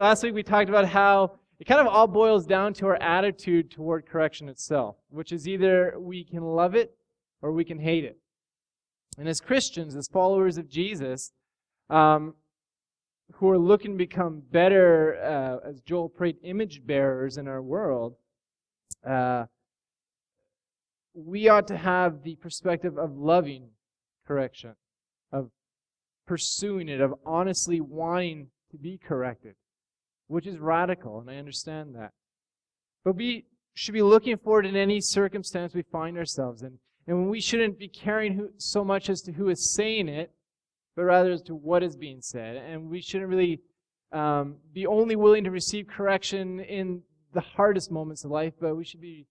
Last week we talked about how it kind of all boils down to our attitude toward correction itself, which is either we can love it or we can hate it. And as Christians, as followers of Jesus, um, who are looking to become better, uh, as Joel prayed, image bearers in our world, uh, we ought to have the perspective of loving correction, of pursuing it, of honestly wanting to be corrected which is radical, and I understand that. But we should be looking forward in any circumstance we find ourselves in. And we shouldn't be caring who, so much as to who is saying it, but rather as to what is being said. And we shouldn't really um, be only willing to receive correction in the hardest moments of life, but we should be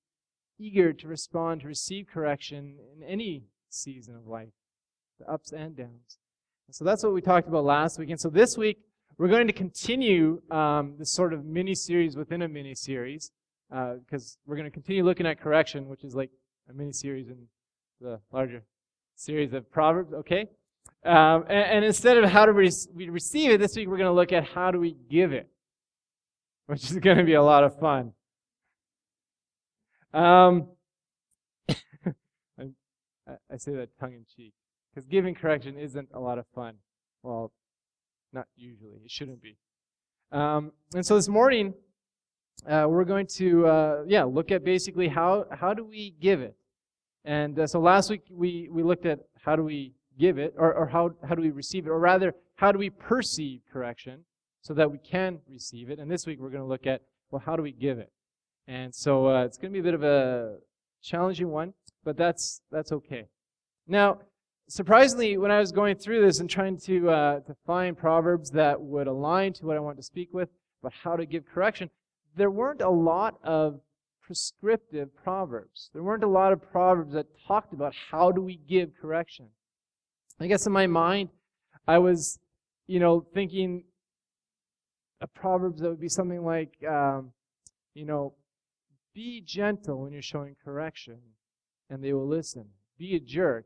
eager to respond, to receive correction in any season of life, the ups and downs. And so that's what we talked about last week. And so this week, we're going to continue um, this sort of mini series within a mini series because uh, we're going to continue looking at correction, which is like a mini series in the larger series of Proverbs. Okay, um, and, and, instead of how do we, receive it, this week we're going to look at how do we give it, which is going to be a lot of fun. Um, I, I say that tongue in cheek because giving correction isn't a lot of fun. Well, not usually. It shouldn't be. Um, and so this morning, uh, we're going to, uh, yeah, look at basically how, how do we give it. And uh, so last week we, we looked at how do we give it, or, or how, how do we receive it, or rather, how do we perceive correction so that we can receive it. And this week we're going to look at, well, how do we give it? And so uh, it's going to be a bit of a challenging one, but that's, that's okay. Now, surprisingly, when I was going through this and trying to, uh, to find proverbs that would align to what I want to speak with, about how to give correction, there weren't a lot of prescriptive proverbs. There weren't a lot of proverbs that talked about how do we give correction. I guess in my mind, I was, you know, thinking a proverbs that would be something like, um, you know, be gentle when you're showing correction, and they will listen. Be a jerk,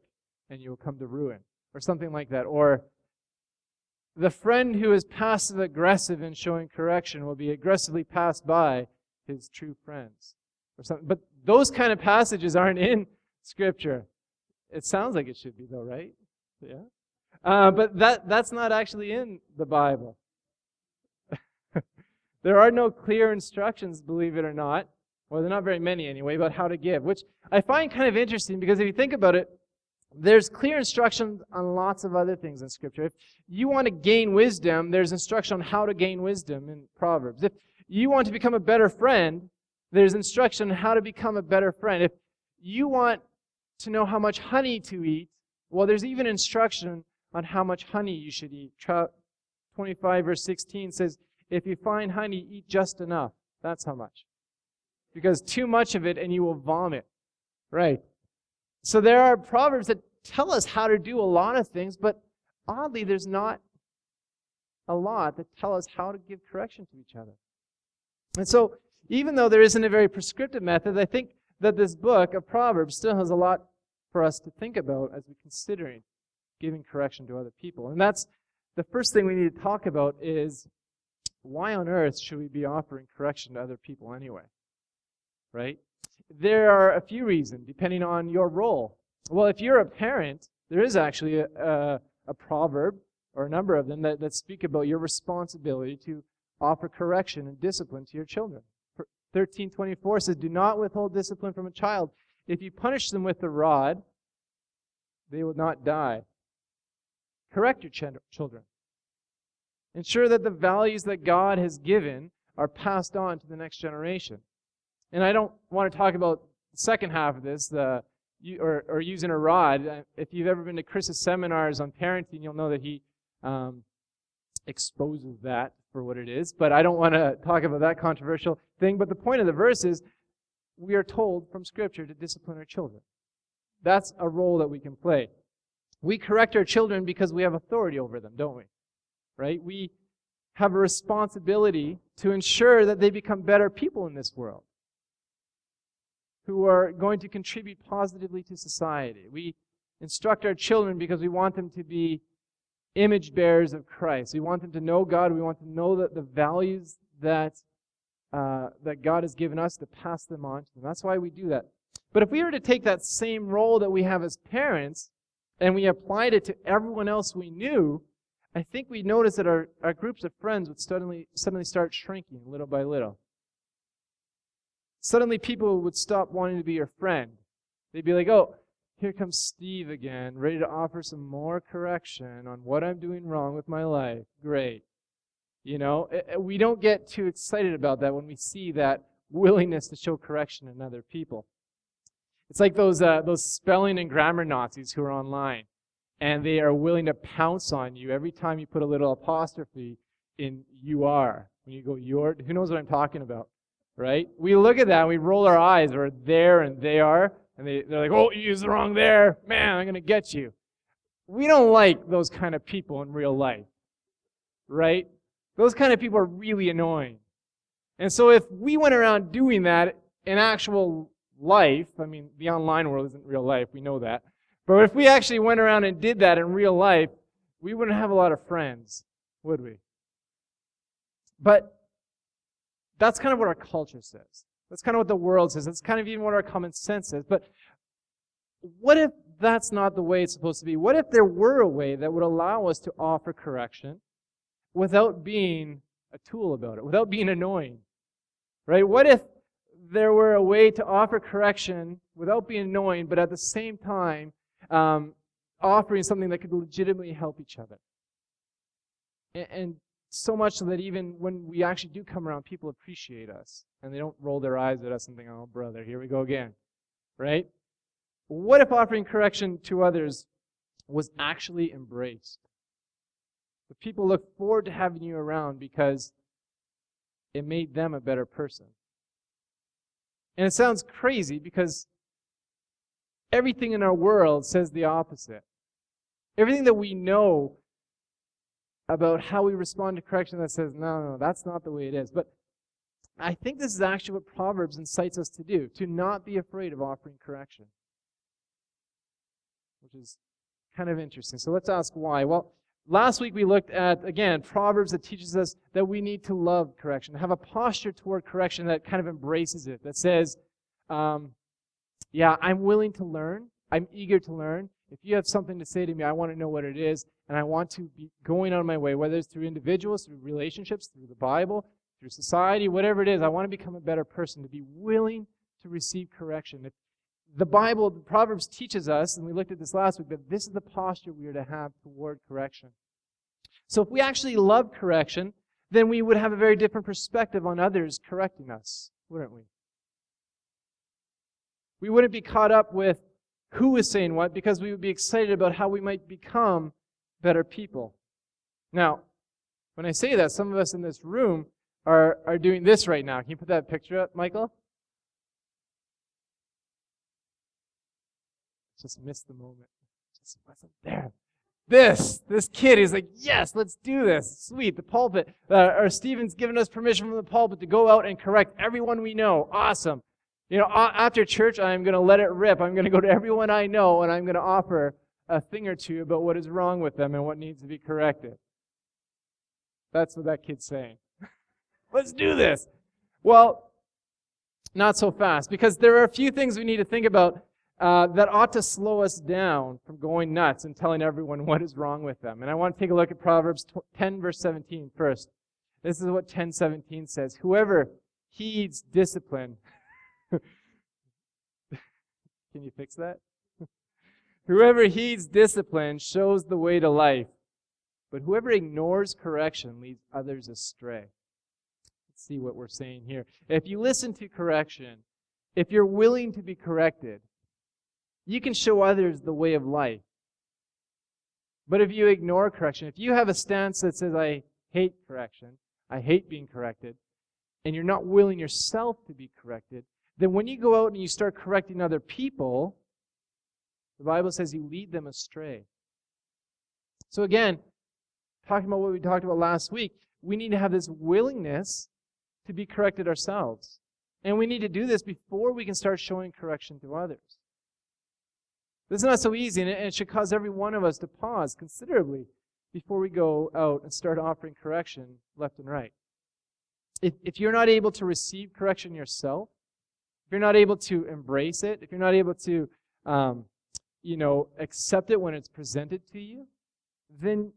and you will come to ruin, or something like that. Or the friend who is passive aggressive in showing correction will be aggressively passed by his true friends, or something. But those kind of passages aren't in Scripture. It sounds like it should be, though, right? Yeah. Uh, but that that's not actually in the Bible. there are no clear instructions, believe it or not. Well, there are not very many anyway, about how to give, which I find kind of interesting because if you think about it, there's clear instruction on lots of other things in Scripture. If you want to gain wisdom, there's instruction on how to gain wisdom in Proverbs. If you want to become a better friend, there's instruction on how to become a better friend. If you want to know how much honey to eat, well, there's even instruction on how much honey you should eat. 25 verse 16 says, if you find honey, eat just enough. That's how much. Because too much of it and you will vomit. Right. So there are proverbs that tell us how to do a lot of things, but oddly, there's not a lot that tell us how to give correction to each other. And so, even though there isn't a very prescriptive method, I think that this book of Proverbs still has a lot for us to think about as we're considering giving correction to other people. And that's the first thing we need to talk about is why on earth should we be offering correction to other people anyway? Right? There are a few reasons, depending on your role. Well, if you're a parent, there is actually a, a, a proverb, or a number of them, that, that speak about your responsibility to offer correction and discipline to your children. 1324 says, Do not withhold discipline from a child. If you punish them with the rod, they will not die. Correct your ch- children. Ensure that the values that God has given are passed on to the next generation. And I don't want to talk about the second half of this, the or, or using a rod. If you've ever been to Chris's seminars on parenting, you'll know that he um, exposes that for what it is. But I don't want to talk about that controversial thing. But the point of the verse is we are told from Scripture to discipline our children. That's a role that we can play. We correct our children because we have authority over them, don't we? Right? We have a responsibility to ensure that they become better people in this world who are going to contribute positively to society. We instruct our children because we want them to be image bearers of Christ. We want them to know God. We want to know that the values that uh, that God has given us to pass them on to them. That's why we do that. But if we were to take that same role that we have as parents and we applied it to everyone else we knew, I think we'd notice that our, our groups of friends would suddenly suddenly start shrinking little by little. Suddenly people would stop wanting to be your friend. They'd be like, oh, here comes Steve again, ready to offer some more correction on what I'm doing wrong with my life. Great. You know, eh, eh, we don't get too excited about that when we see that willingness to show correction in other people. It's like those uh, those spelling and grammar Nazis who are online, and they are willing to pounce on you every time you put a little apostrophe in "you are." When you go "your," who knows what I'm talking about, right? We look at that and we roll our eyes, or "there" and "they are," and they, they're like, "Oh, you used the wrong there, man! I'm gonna get you." We don't like those kind of people in real life, right? Those kind of people are really annoying. And so if we went around doing that in actual life, I mean, the online world isn't real life, we know that. But if we actually went around and did that in real life, we wouldn't have a lot of friends, would we? But that's kind of what our culture says. That's kind of what the world says. That's kind of even what our common sense says. But what if that's not the way it's supposed to be? What if there were a way that would allow us to offer correction without being a tool about it, without being annoying. Right? What if there were a way to offer correction without being annoying, but at the same time um, offering something that could legitimately help each other? And, and so much so that even when we actually do come around, people appreciate us and they don't roll their eyes at us and think, oh, brother, here we go again. Right? What if offering correction to others was actually embraced? But people look forward to having you around because it made them a better person. And it sounds crazy because everything in our world says the opposite. Everything that we know about how we respond to correction that says, no, no, that's not the way it is. But I think this is actually what Proverbs incites us to do, to not be afraid of offering correction. Which is kind of interesting. So let's ask why. Well, Last week we looked at, again, Proverbs that teaches us that we need to love correction, have a posture toward correction that kind of embraces it, that says, um, yeah, I'm willing to learn. I'm eager to learn. If you have something to say to me, I want to know what it is, and I want to be going on my way, whether it's through individuals, through relationships, through the Bible, through society, whatever it is, I want to become a better person, to be willing to receive correction. If the Bible, the Proverbs teaches us, and we looked at this last week, that this is the posture we are to have toward correction. So if we actually love correction, then we would have a very different perspective on others correcting us, wouldn't we? We wouldn't be caught up with who is saying what because we would be excited about how we might become better people. Now, when I say that, some of us in this room are, are doing this right now. Can you put that picture up, Michael? Just missed the moment. Just wasn't there. This, this kid is like, yes, let's do this. Sweet. The pulpit, uh, or Stephen's given us permission from the pulpit to go out and correct everyone we know. Awesome. You know, after church, I'm going to let it rip. I'm going to go to everyone I know and I'm going to offer a thing or two about what is wrong with them and what needs to be corrected. That's what that kid's saying. Let's do this. Well, not so fast because there are a few things we need to think about uh, that ought to slow us down from going nuts and telling everyone what is wrong with them. And I want to take a look at Proverbs 10, verse 17 first. This is what 10:17 says. Whoever heeds discipline. Can you fix that? Whoever heeds discipline shows the way to life, but whoever ignores correction leads others astray. Let's see what we're saying here. If you listen to correction, if you're willing to be corrected, you can show others the way of life. But if you ignore correction, if you have a stance that says, I hate correction, I hate being corrected, and you're not willing yourself to be corrected, then when you go out and you start correcting other people, the Bible says you lead them astray. So again, talking about what we talked about last week, we need to have this willingness to be corrected ourselves. And we need to do this before we can start showing correction to others. This is not so easy, and it should cause every one of us to pause considerably before we go out and start offering correction left and right. If, if you're not able to receive correction yourself, if you're not able to embrace it, if you're not able to, um, you know, accept it when it's presented to you, then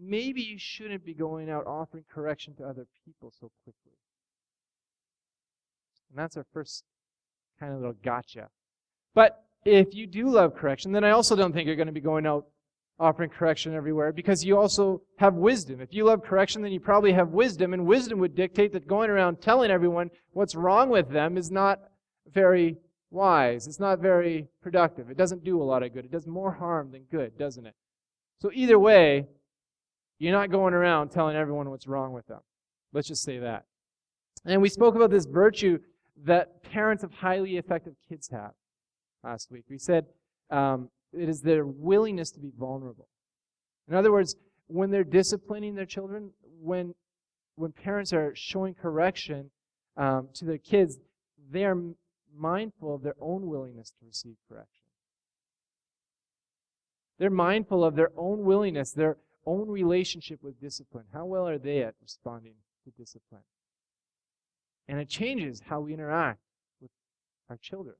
maybe you shouldn't be going out offering correction to other people so quickly. And that's our first kind of little gotcha. But if you do love correction, then I also don't think you're going to be going out offering correction everywhere because you also have wisdom. If you love correction, then you probably have wisdom, and wisdom would dictate that going around telling everyone what's wrong with them is not very wise. It's not very productive. It doesn't do a lot of good. It does more harm than good, doesn't it? So either way, you're not going around telling everyone what's wrong with them. Let's just say that. And we spoke about this virtue that parents of highly effective kids have last week. We said um, it is their willingness to be vulnerable. In other words, when they're disciplining their children, when when parents are showing correction um, to their kids, they are mindful of their own willingness to receive correction. They're mindful of their own willingness, their own relationship with discipline. How well are they at responding to discipline? And it changes how we interact with our children.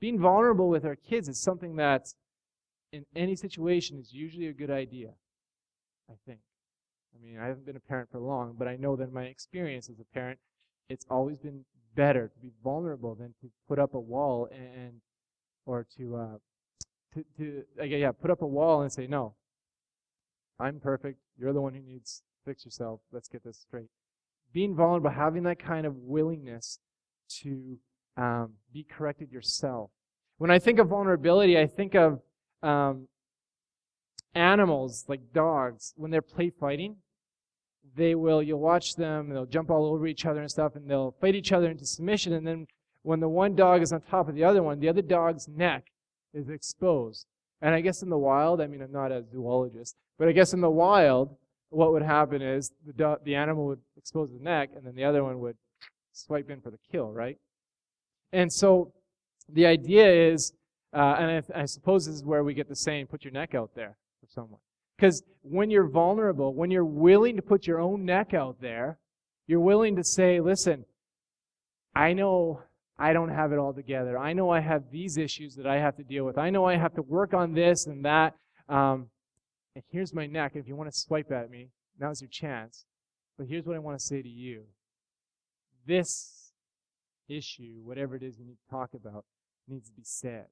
Being vulnerable with our kids is something that, in any situation, is usually a good idea, I think. I mean, I haven't been a parent for long, but I know that in my experience as a parent, it's always been better to be vulnerable than to put up a wall and, or to, uh, to, to, yeah, put up a wall and say, no, I'm perfect. You're the one who needs to fix yourself. Let's get this straight. Being vulnerable, having that kind of willingness to um, be corrected yourself. When I think of vulnerability, I think of um, animals like dogs when they're play fighting. They will, you'll watch them, they'll jump all over each other and stuff, and they'll fight each other into submission. And then when the one dog is on top of the other one, the other dog's neck is exposed. And I guess in the wild, I mean, I'm not a zoologist, but I guess in the wild, what would happen is the, do- the animal would expose the neck, and then the other one would swipe in for the kill, right? And so the idea is, uh, and I, I, suppose this is where we get the saying, put your neck out there for someone. Because when you're vulnerable, when you're willing to put your own neck out there, you're willing to say, listen, I know I don't have it all together. I know I have these issues that I have to deal with. I know I have to work on this and that. Um, and here's my neck. If you want to swipe at me, now's your chance. But here's what I want to say to you. This issue, whatever it is you need to talk about, needs to be said.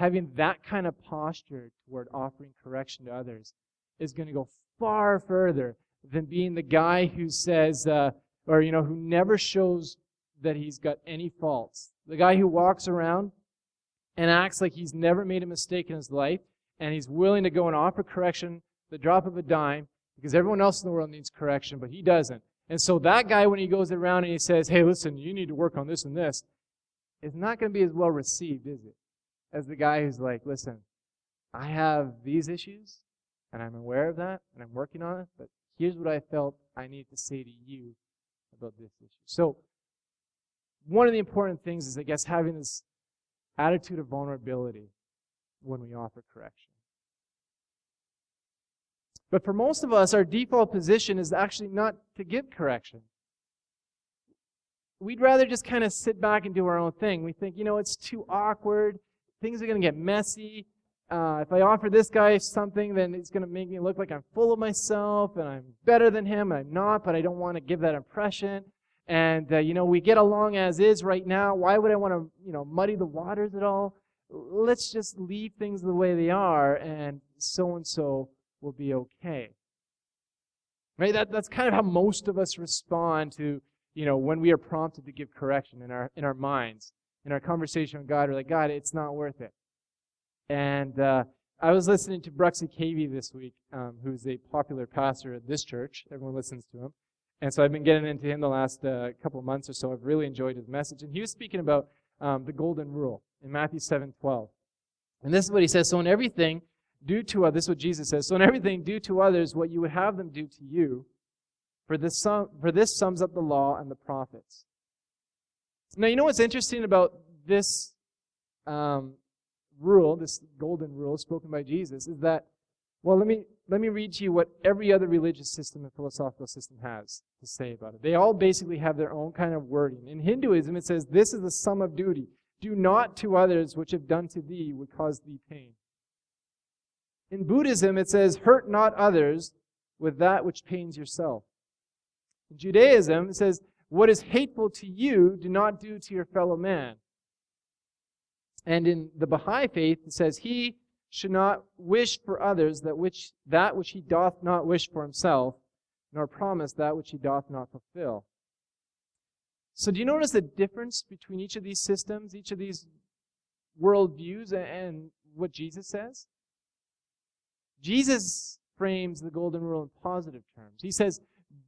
Having that kind of posture toward offering correction to others is going to go far further than being the guy who says, uh, or, you know, who never shows that he's got any faults. The guy who walks around and acts like he's never made a mistake in his life and he's willing to go and offer correction the drop of a dime because everyone else in the world needs correction, but he doesn't. And so that guy, when he goes around and he says, hey, listen, you need to work on this and this, is not going to be as well received, is it? As the guy who's like, listen, I have these issues, and I'm aware of that, and I'm working on it, but here's what I felt I need to say to you about this issue. So, one of the important things is, I guess, having this attitude of vulnerability when we offer correction. But for most of us, our default position is actually not to give correction. We'd rather just kind of sit back and do our own thing. We think, you know, it's too awkward. Things are going to get messy. Uh, if I offer this guy something, then it's going to make me look like I'm full of myself and I'm better than him. And I'm not, but I don't want to give that impression. And, uh, you know, we get along as is right now. Why would I want to, you know, muddy the waters at all? Let's just leave things the way they are and so and so will be okay. Right? That, that's kind of how most of us respond to, you know, when we are prompted to give correction in our, in our minds. In our conversation with God, we're like, God, it's not worth it. And uh, I was listening to Bruxy Cavey this week, um, who's a popular pastor at this church. Everyone listens to him. And so I've been getting into him the last uh, couple of months or so. I've really enjoyed his message. And he was speaking about um, the golden rule in Matthew 7 12. And this is what he says. So in everything, do to others, this is what Jesus says. So in everything, do to others what you would have them do to you. For this, sum, for this sums up the law and the prophets. Now, you know what's interesting about this um, rule, this golden rule spoken by Jesus, is that Well, let me let me read to you what every other religious system and philosophical system has to say about it. They all basically have their own kind of wording. In Hinduism, it says, This is the sum of duty. Do not to others which have done to thee would cause thee pain. In Buddhism, it says, Hurt not others with that which pains yourself. In Judaism, it says, What is hateful to you, do not do to your fellow man. And in the Baha'i faith, it says, He should not wish for others that which, that which he doth not wish for himself, nor promise that which he doth not fulfill. So do you notice the difference between each of these systems, each of these worldviews, and what Jesus says? Jesus frames the golden rule in positive terms. He says,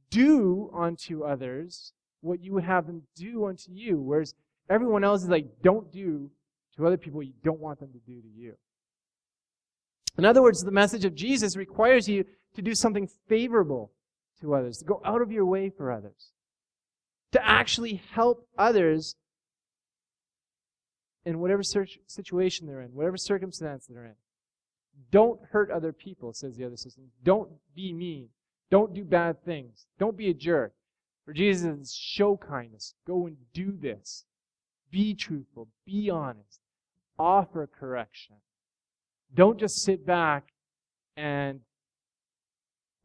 do unto others what you would have them do unto you, whereas everyone else is like, don't do to other people you don't want them to do to you. In other words, the message of Jesus requires you to do something favorable to others, to go out of your way for others, to actually help others in whatever situation they're in, whatever circumstance they're in. Don't hurt other people, says the other system. Don't be mean. Don't do bad things. Don't be a jerk. For Jesus, show kindness. Go and do this. Be truthful. Be honest. Offer correction. Don't just sit back and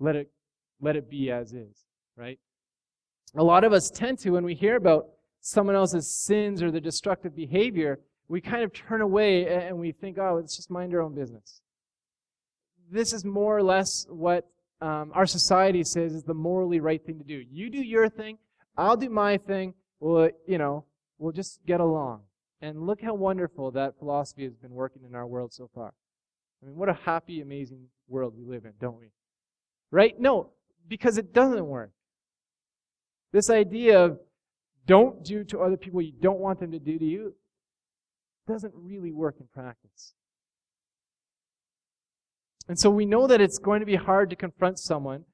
let it let it be as is, right? A lot of us tend to when we hear about someone else's sins or their destructive behavior, we kind of turn away and we think, oh, let's just mind our own business. This is more or less what um, our society says is the morally right thing to do. You do your thing, I'll do my thing. We'll, you know, we'll just get along. And look how wonderful that philosophy has been working in our world so far. I mean, what a happy, amazing world we live in, don't we? Right? No, because it doesn't work. This idea of don't do to other people you don't want them to do to you doesn't really work in practice. And so we know that it's going to be hard to confront someone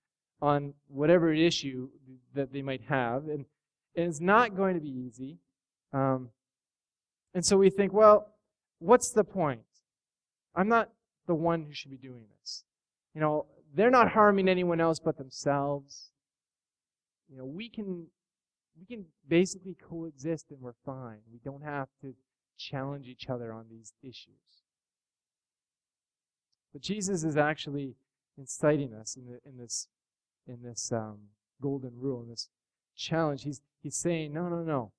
on whatever issue that they might have, and, and it's not going to be easy. Um, and so we think, well, what's the point? I'm not the one who should be doing this. You know, they're not harming anyone else but themselves. You know, we can we can basically coexist and we're fine. We don't have to challenge each other on these issues. But Jesus is actually inciting us in, the, in this in this um, golden rule, in this challenge. He's he's saying, no, no, no.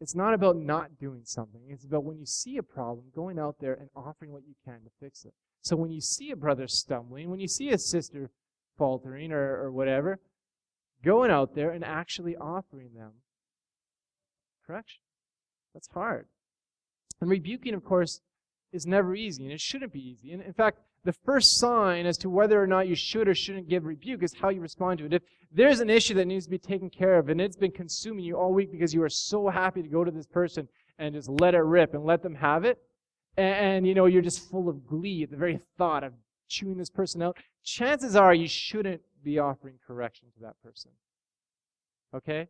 It's not about not doing something. It's about when you see a problem, going out there and offering what you can to fix it. So when you see a brother stumbling, when you see a sister faltering or, or whatever, going out there and actually offering them correction. That's hard. And rebuking, of course, is never easy, and it shouldn't be easy. And in fact, the first sign as to whether or not you should or shouldn't give rebuke is how you respond to it. If there's an issue that needs to be taken care of and it's been consuming you all week because you are so happy to go to this person and just let it rip and let them have it, and, and you know, you're just full of glee at the very thought of chewing this person out, chances are you shouldn't be offering correction to that person. Okay?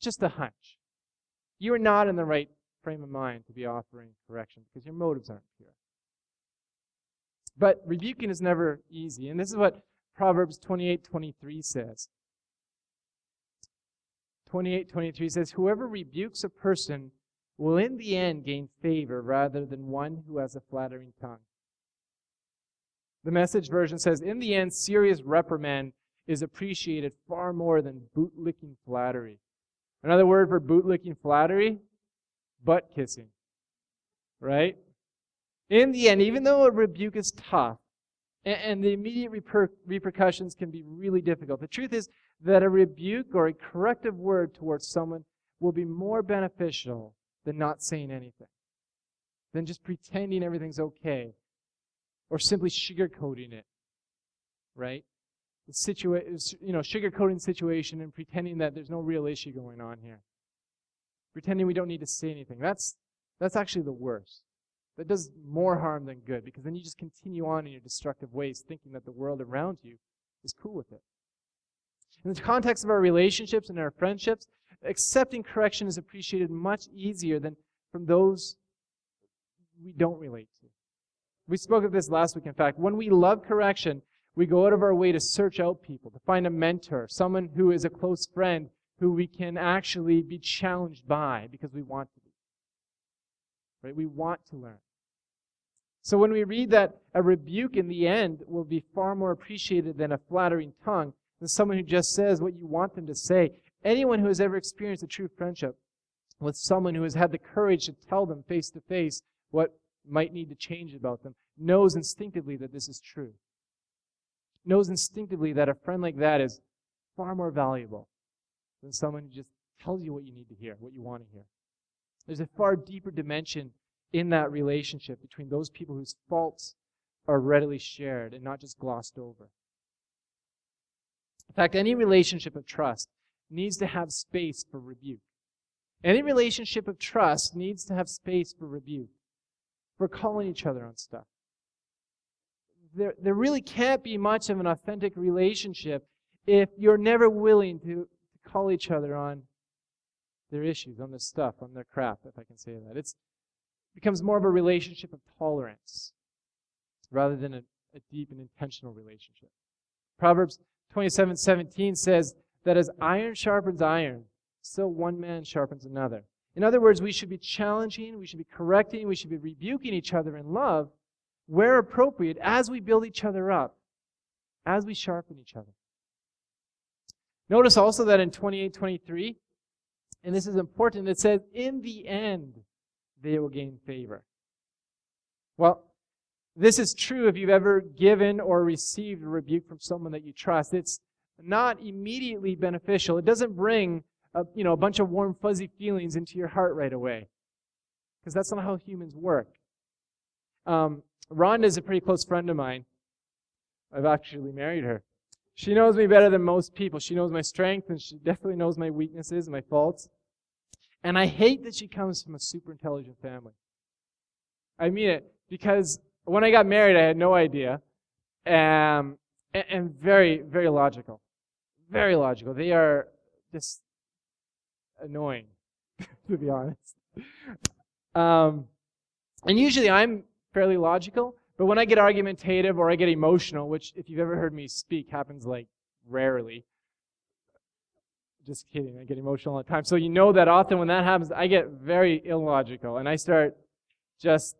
Just a hunch. You are not in the right frame of mind to be offering correction because your motives aren't pure. But rebuking is never easy. And this is what Proverbs 28 23 says. 28 23 says, Whoever rebukes a person will in the end gain favor rather than one who has a flattering tongue. The message version says, In the end, serious reprimand is appreciated far more than bootlicking flattery. Another word for bootlicking flattery? Butt kissing. Right? In the end, even though a rebuke is tough, and, and the immediate reper- repercussions can be really difficult, the truth is that a rebuke or a corrective word towards someone will be more beneficial than not saying anything, than just pretending everything's okay, or simply sugarcoating it, right? The situa- you know, sugarcoating situation and pretending that there's no real issue going on here. Pretending we don't need to say anything. That's, that's actually the worst. That does more harm than good because then you just continue on in your destructive ways thinking that the world around you is cool with it. In the context of our relationships and our friendships, accepting correction is appreciated much easier than from those we don't relate to. We spoke of this last week, in fact. When we love correction, we go out of our way to search out people, to find a mentor, someone who is a close friend who we can actually be challenged by because we want to be. Right? We want to learn. So when we read that a rebuke in the end will be far more appreciated than a flattering tongue, than someone who just says what you want them to say, anyone who has ever experienced a true friendship with someone who has had the courage to tell them face to face what might need to change about them knows instinctively that this is true. Knows instinctively that a friend like that is far more valuable than someone who just tells you what you need to hear, what you want to hear. There's a far deeper dimension in that relationship between those people whose faults are readily shared and not just glossed over. In fact, any relationship of trust needs to have space for rebuke. Any relationship of trust needs to have space for rebuke, for calling each other on stuff. There, there really can't be much of an authentic relationship if you're never willing to, call each other on their issues, on their stuff, on their crap, if I can say that. It's, becomes more of a relationship of tolerance rather than a, a deep and intentional relationship. Proverbs 27 17 says that as iron sharpens iron, so one man sharpens another. In other words, we should be challenging, we should be correcting, we should be rebuking each other in love where appropriate as we build each other up, as we sharpen each other. Notice also that in 28 23, and this is important, it says, in the end, they will gain favor. Well, this is true if you've ever given or received a rebuke from someone that you trust. It's not immediately beneficial. It doesn't bring a, you know, a bunch of warm, fuzzy feelings into your heart right away. Because that's not how humans work. Um, Rhonda is a pretty close friend of mine. I've actually married her. She knows me better than most people. She knows my strength, and she definitely knows my weaknesses and my faults. And I hate that she comes from a super intelligent family. I mean it because when I got married, I had no idea, um, and, and very, very logical, very logical. They are just annoying, to be honest. Um, and usually I'm fairly logical, but when I get argumentative or I get emotional, which if you've ever heard me speak happens like rarely. Just kidding, I get emotional all the time. So you know that often when that happens, I get very illogical and I start just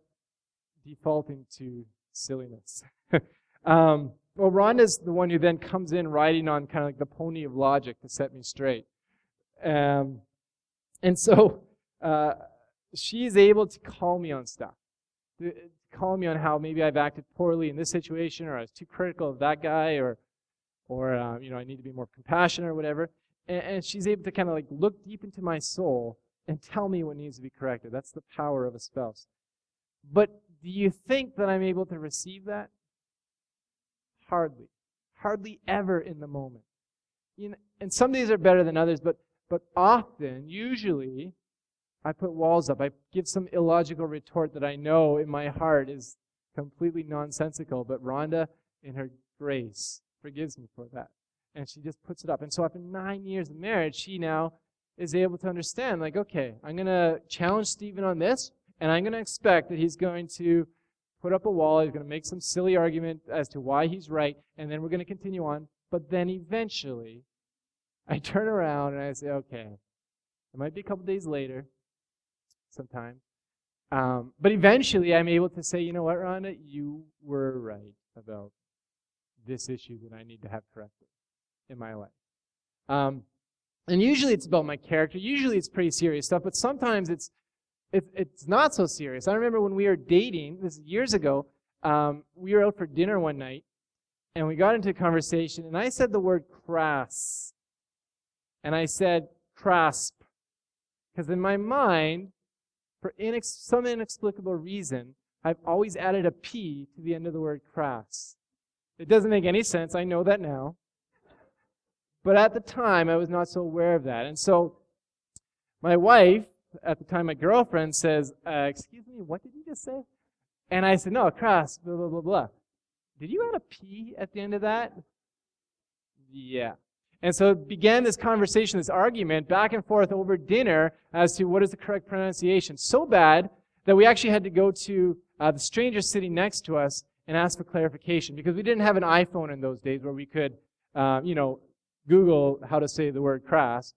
defaulting to silliness. um, well, Rhonda's the one who then comes in riding on kind of like the pony of logic to set me straight. Um, and so uh, she's able to call me on stuff, call me on how maybe I've acted poorly in this situation, or I was too critical of that guy, or, or uh, you know, I need to be more compassionate or whatever. And, and she's able to kind of like look deep into my soul and tell me what needs to be corrected. That's the power of a spouse. But do you think that I'm able to receive that? Hardly. Hardly ever in the moment. You know, and some days are better than others, but but often, usually, I put walls up. I give some illogical retort that I know in my heart is completely nonsensical, but Rhonda, in her grace, forgives me for that. And she just puts it up. And so after nine years of marriage, she now is able to understand, like, okay, I'm going to challenge Stephen on this, and I'm going to expect that he's going to put up a wall, he's going to make some silly argument as to why he's right, and then we're going to continue on. But then eventually, I turn around and I say, okay, it might be a couple days later, sometime. Um, but eventually I'm able to say, you know what, Rhonda, you were right about this issue that I need to have corrected in my life. Um, and usually it's about my character. Usually it's pretty serious stuff, but sometimes it's it's it's not so serious. I remember when we were dating, this years ago, um, we were out for dinner one night, and we got into a conversation, and I said the word crass and I said crasp. Because in my mind, for inex- some inexplicable reason, I've always added a P to the end of the word crass. It doesn't make any sense. I know that now. But at the time, I was not so aware of that. And so, my wife, at the time my girlfriend, says, uh, Excuse me, what did you just say? And I said, No, crass, blah, blah, blah, blah. Did you add a P at the end of that? Yeah. And so it began this conversation, this argument back and forth over dinner as to what is the correct pronunciation. So bad that we actually had to go to uh, the stranger sitting next to us and ask for clarification because we didn't have an iPhone in those days where we could, uh, you know, Google how to say the word crass.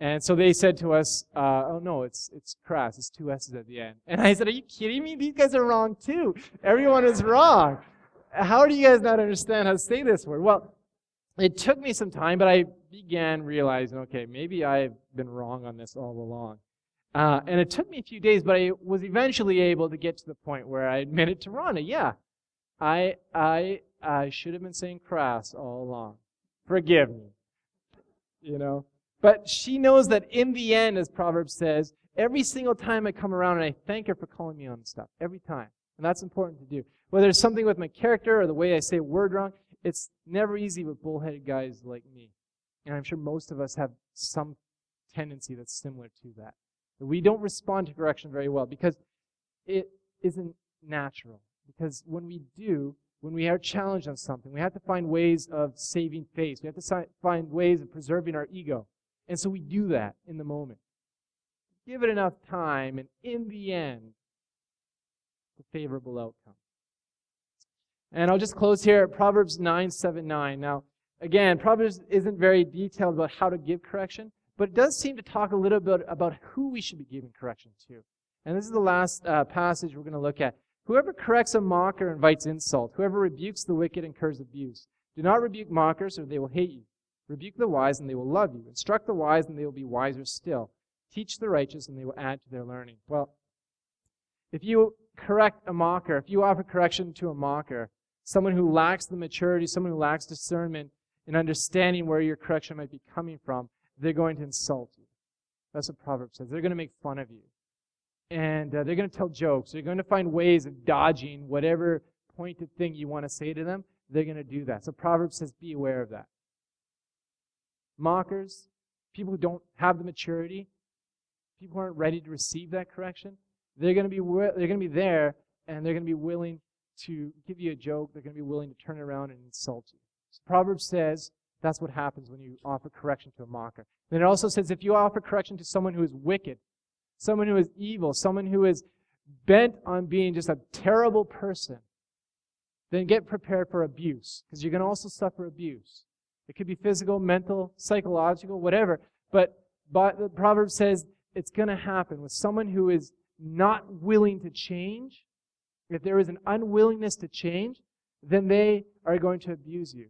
And so they said to us, uh, "Oh no, it's it's crass. It's two s's at the end." And I said, "Are you kidding me? These guys are wrong too. Everyone is wrong. How do you guys not understand how to say this word?" Well, it took me some time, but I began realizing, okay, maybe I've been wrong on this all along. Uh, and it took me a few days, but I was eventually able to get to the point where I admitted to Rhonda, yeah, I I I should have been saying crass all along. Forgive me. You know. But she knows that in the end, as Proverbs says, every single time I come around and I thank her for calling me on stuff. Every time. And that's important to do. Whether it's something with my character or the way I say word wrong, it's never easy with bullheaded guys like me. And I'm sure most of us have some tendency that's similar to that. We don't respond to correction very well because it isn't natural. Because when we do, when we are challenged on something, we have to find ways of saving face. We have to find ways of preserving our ego. And so we do that in the moment. Give it enough time, and in the end, the favorable outcome. And I'll just close here at Proverbs 9, 7, 9. Now, again, Proverbs isn't very detailed about how to give correction, but it does seem to talk a little bit about who we should be giving correction to. And this is the last uh, passage we're going to look at. Whoever corrects a mocker invites insult. Whoever rebukes the wicked incurs abuse. Do not rebuke mockers, or they will hate you. Rebuke the wise, and they will love you. Instruct the wise, and they will be wiser still. Teach the righteous, and they will add to their learning. Well, if you correct a mocker, if you offer correction to a mocker, someone who lacks the maturity, someone who lacks discernment in understanding where your correction might be coming from, they're going to insult you. That's what Proverbs says. They're going to make fun of you. And uh, they're going to tell jokes. They're going to find ways of dodging whatever pointed thing you want to say to them. They're going to do that. So Proverbs says, be aware of that mockers, people who don't have the maturity, people who aren't ready to receive that correction, they're going to be they're going to be there and they're going to be willing to give you a joke. They're going to be willing to turn around and insult you. So Proverbs says that's what happens when you offer correction to a mocker. Then it also says if you offer correction to someone who is wicked, someone who is evil, someone who is bent on being just a terrible person, then get prepared for abuse because you're going to also suffer abuse. It could be physical, mental, psychological, whatever. But, but the proverb says it's going to happen with someone who is not willing to change. If there is an unwillingness to change, then they are going to abuse you.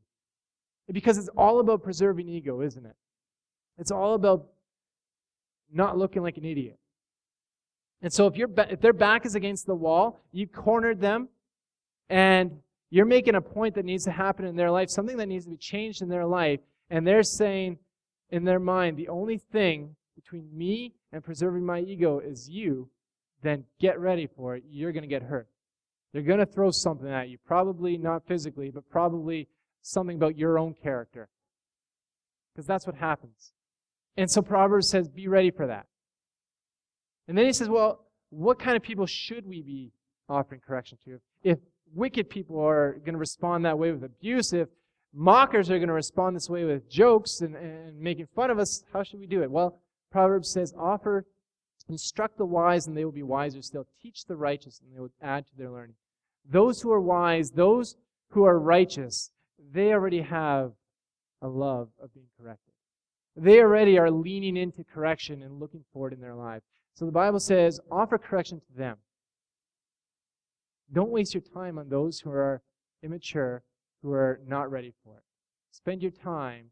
Because it's all about preserving ego, isn't it? It's all about not looking like an idiot. And so if, you if their back is against the wall, you cornered them, and you're making a point that needs to happen in their life, something that needs to be changed in their life, and they're saying in their mind, the only thing between me and preserving my ego is you, then get ready for it. You're going to get hurt. They're going to throw something at you. Probably not physically, but probably something about your own character. Because that's what happens. And so Proverbs says, be ready for that. And then he says, well, what kind of people should we be offering correction to? If wicked people are going to respond that way with abuse, if mockers are going to respond this way with jokes and, and making fun of us, how should we do it? Well, Proverbs says, offer, instruct the wise and they will be wiser still. Teach the righteous and they will add to their learning. Those who are wise, those who are righteous, they already have a love of being corrected. They already are leaning into correction and looking forward in their life. So the Bible says, offer correction to them. Don't waste your time on those who are immature, who are not ready for it. Spend your time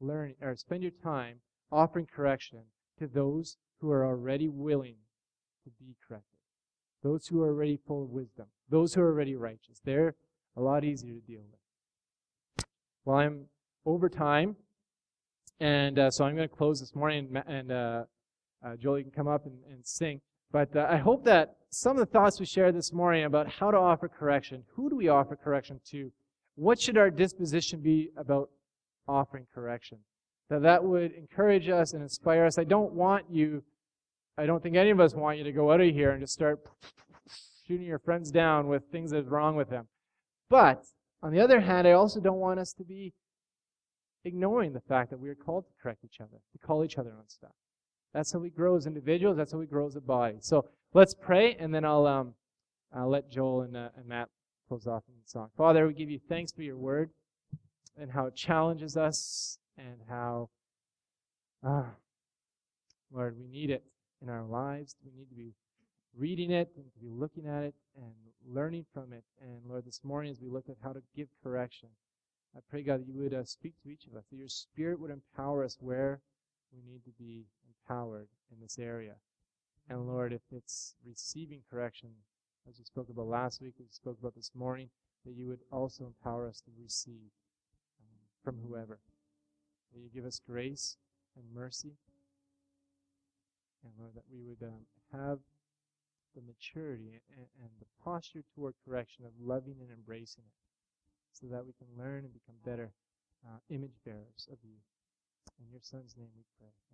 learning, or spend your time offering correction to those who are already willing to be corrected. Those who are already full of wisdom. Those who are already righteous. They're a lot easier to deal with. Well, I'm over time, and uh, so I'm going to close this morning, and uh, uh, Joel, can come up and, and sing. But uh, I hope that some of the thoughts we shared this morning about how to offer correction, who do we offer correction to, what should our disposition be about offering correction, that that would encourage us and inspire us. I don't want you, I don't think any of us want you to go out of here and just start shooting your friends down with things that are wrong with them. But on the other hand, I also don't want us to be ignoring the fact that we are called to correct each other, to call each other on stuff. That's how we grow as individuals. That's how we grow as a body. So let's pray, and then I'll um, I'll let Joel and, uh, and Matt close off in the song. Father, we give you thanks for your word and how it challenges us and how, uh, Lord, we need it in our lives. We need to be reading it and to be looking at it and learning from it. And Lord, this morning as we look at how to give correction, I pray, God, that you would uh, speak to each of us, that your Spirit would empower us where we need to be empowered in this area. And Lord, if it's receiving correction, as we spoke about last week, as we spoke about this morning, that you would also empower us to receive um, from whoever. That you give us grace and mercy. And Lord, that we would um, have the maturity and, and the posture toward correction of loving and embracing it so that we can learn and become better uh, image bearers of you. In your Son's name we pray.